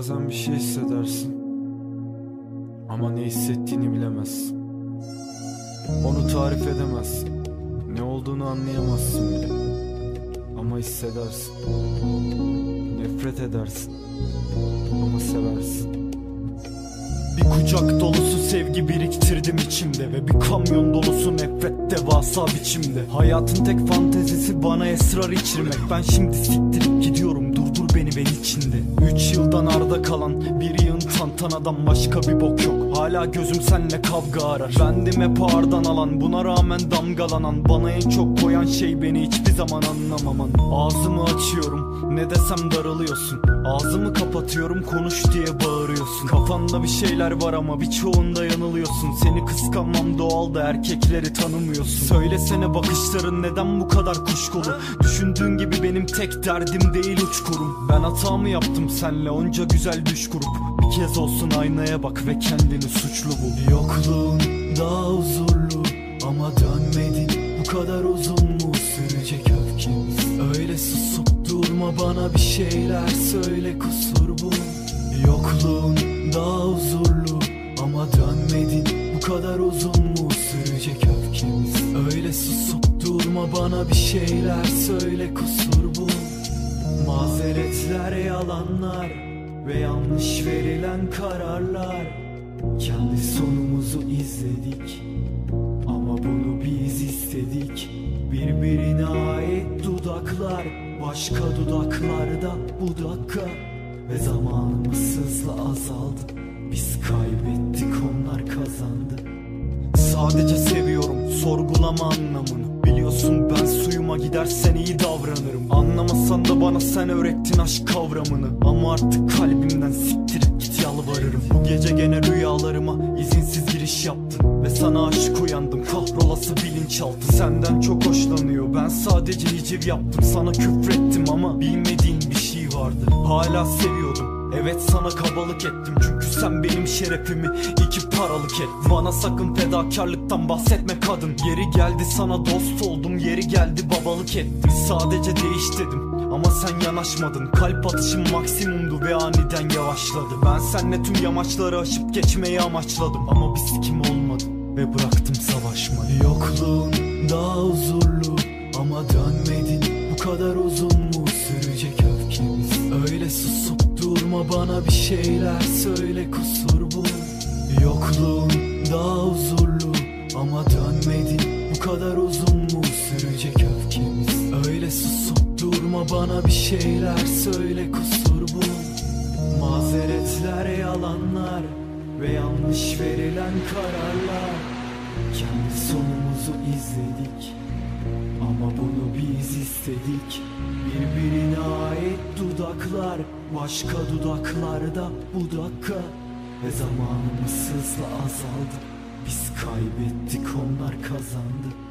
Bazen bir şey hissedersin. Ama ne hissettiğini bilemezsin. Onu tarif edemezsin. Ne olduğunu anlayamazsın bile. Ama hissedersin. Nefret edersin. Ama seversin. Bir kucak dolusu sevgi biriktirdim içimde Ve bir kamyon dolusu nefret devasa biçimde Hayatın tek fantezisi bana esrar içirmek Ben şimdi siktirip gidiyorum beni ben içinde. Üç yıldan arda kalan bir yığın tantanadan başka bir bok yok Hala gözüm senle kavga arar. Bendim hep ağırdan alan buna rağmen damgalanan Bana en çok koyan şey beni hiçbir zaman anlamaman. Ağzımı açıyorum ne desem darılıyorsun Ağzımı kapatıyorum konuş diye bağırıyorsun. Kafanda bir şeyler var ama birçoğunda yanılıyorsun. Seni kıskanmam doğal da erkekleri tanımıyorsun. Söylesene bakışların neden bu kadar kuşkulu? Düşündüğün gibi benim tek derdim değil uçkurum. Ben hatamı yaptım senle onca güzel düş kurup Kez olsun aynaya bak ve kendini suçlu bul. Yokluğun daha huzurlu ama dönmedin. Bu kadar uzun mu sürecek öfkemiz? Öyle susup durma bana bir şeyler söyle kusur bu. Yokluğun daha huzurlu ama dönmedin. Bu kadar uzun mu sürecek öfkemiz? Öyle susup durma bana bir şeyler söyle kusur bu. Mazeretler yalanlar ve yanlış verilen kararlar. Kendi sonumuzu izledik ama bunu biz istedik. Birbirine ait dudaklar Başka dudaklarda bu dakika. Ve zamanımız hızla azaldı Biz kaybettik onlar kazandı. Sadece seviyorum sorgulama anlamını Biliyorsun ben suyuma gidersen iyi davranırım. Anlamasan da bana sen öğrettin aşk kavramını. Ama artık kalbimden siktirip git yalvarırım. Bu gece gene rüyalarıma izinsiz giriş yaptın. Ve sana aşık uyandım kahrolası bilinçaltı. Senden çok hoşlanıyor ben sadece hiciv yaptım. Sana küfrettim ama bilmediğin bir şey vardı. Hala seviyordum Evet sana kabalık ettim çünkü sen benim şerefimi iki paralık ettin Bana sakın fedakarlıktan bahsetme kadın. Yeri geldi sana dost oldum yeri geldi babalık ettim Sadece değiş dedim ama sen yanaşmadın. Kalp atışım maksimumdu ve aniden yavaşladı. Ben seninle tüm yamaçları aşıp geçmeyi amaçladım Ama bir sikim olmadı ve bıraktım savaşmayı. Yokluğun daha huzurlu ama dönmedin. Bu kadar uzun mu durma bana bir şeyler söyle kusur bu. Yokluğun daha huzurlu ama dönmedin Bu kadar uzun mu sürecek öfkemiz? Öyle susup durma bana bir şeyler söyle kusur bu. Mazeretler yalanlar ve yanlış verilen kararlar. Kendi sonumuzu izledik ama bunu biz istedik. Birbirine ait dudaklar Başka dudaklarda bu dakika. Ve zamanımız hızla azaldı Biz kaybettik onlar kazandı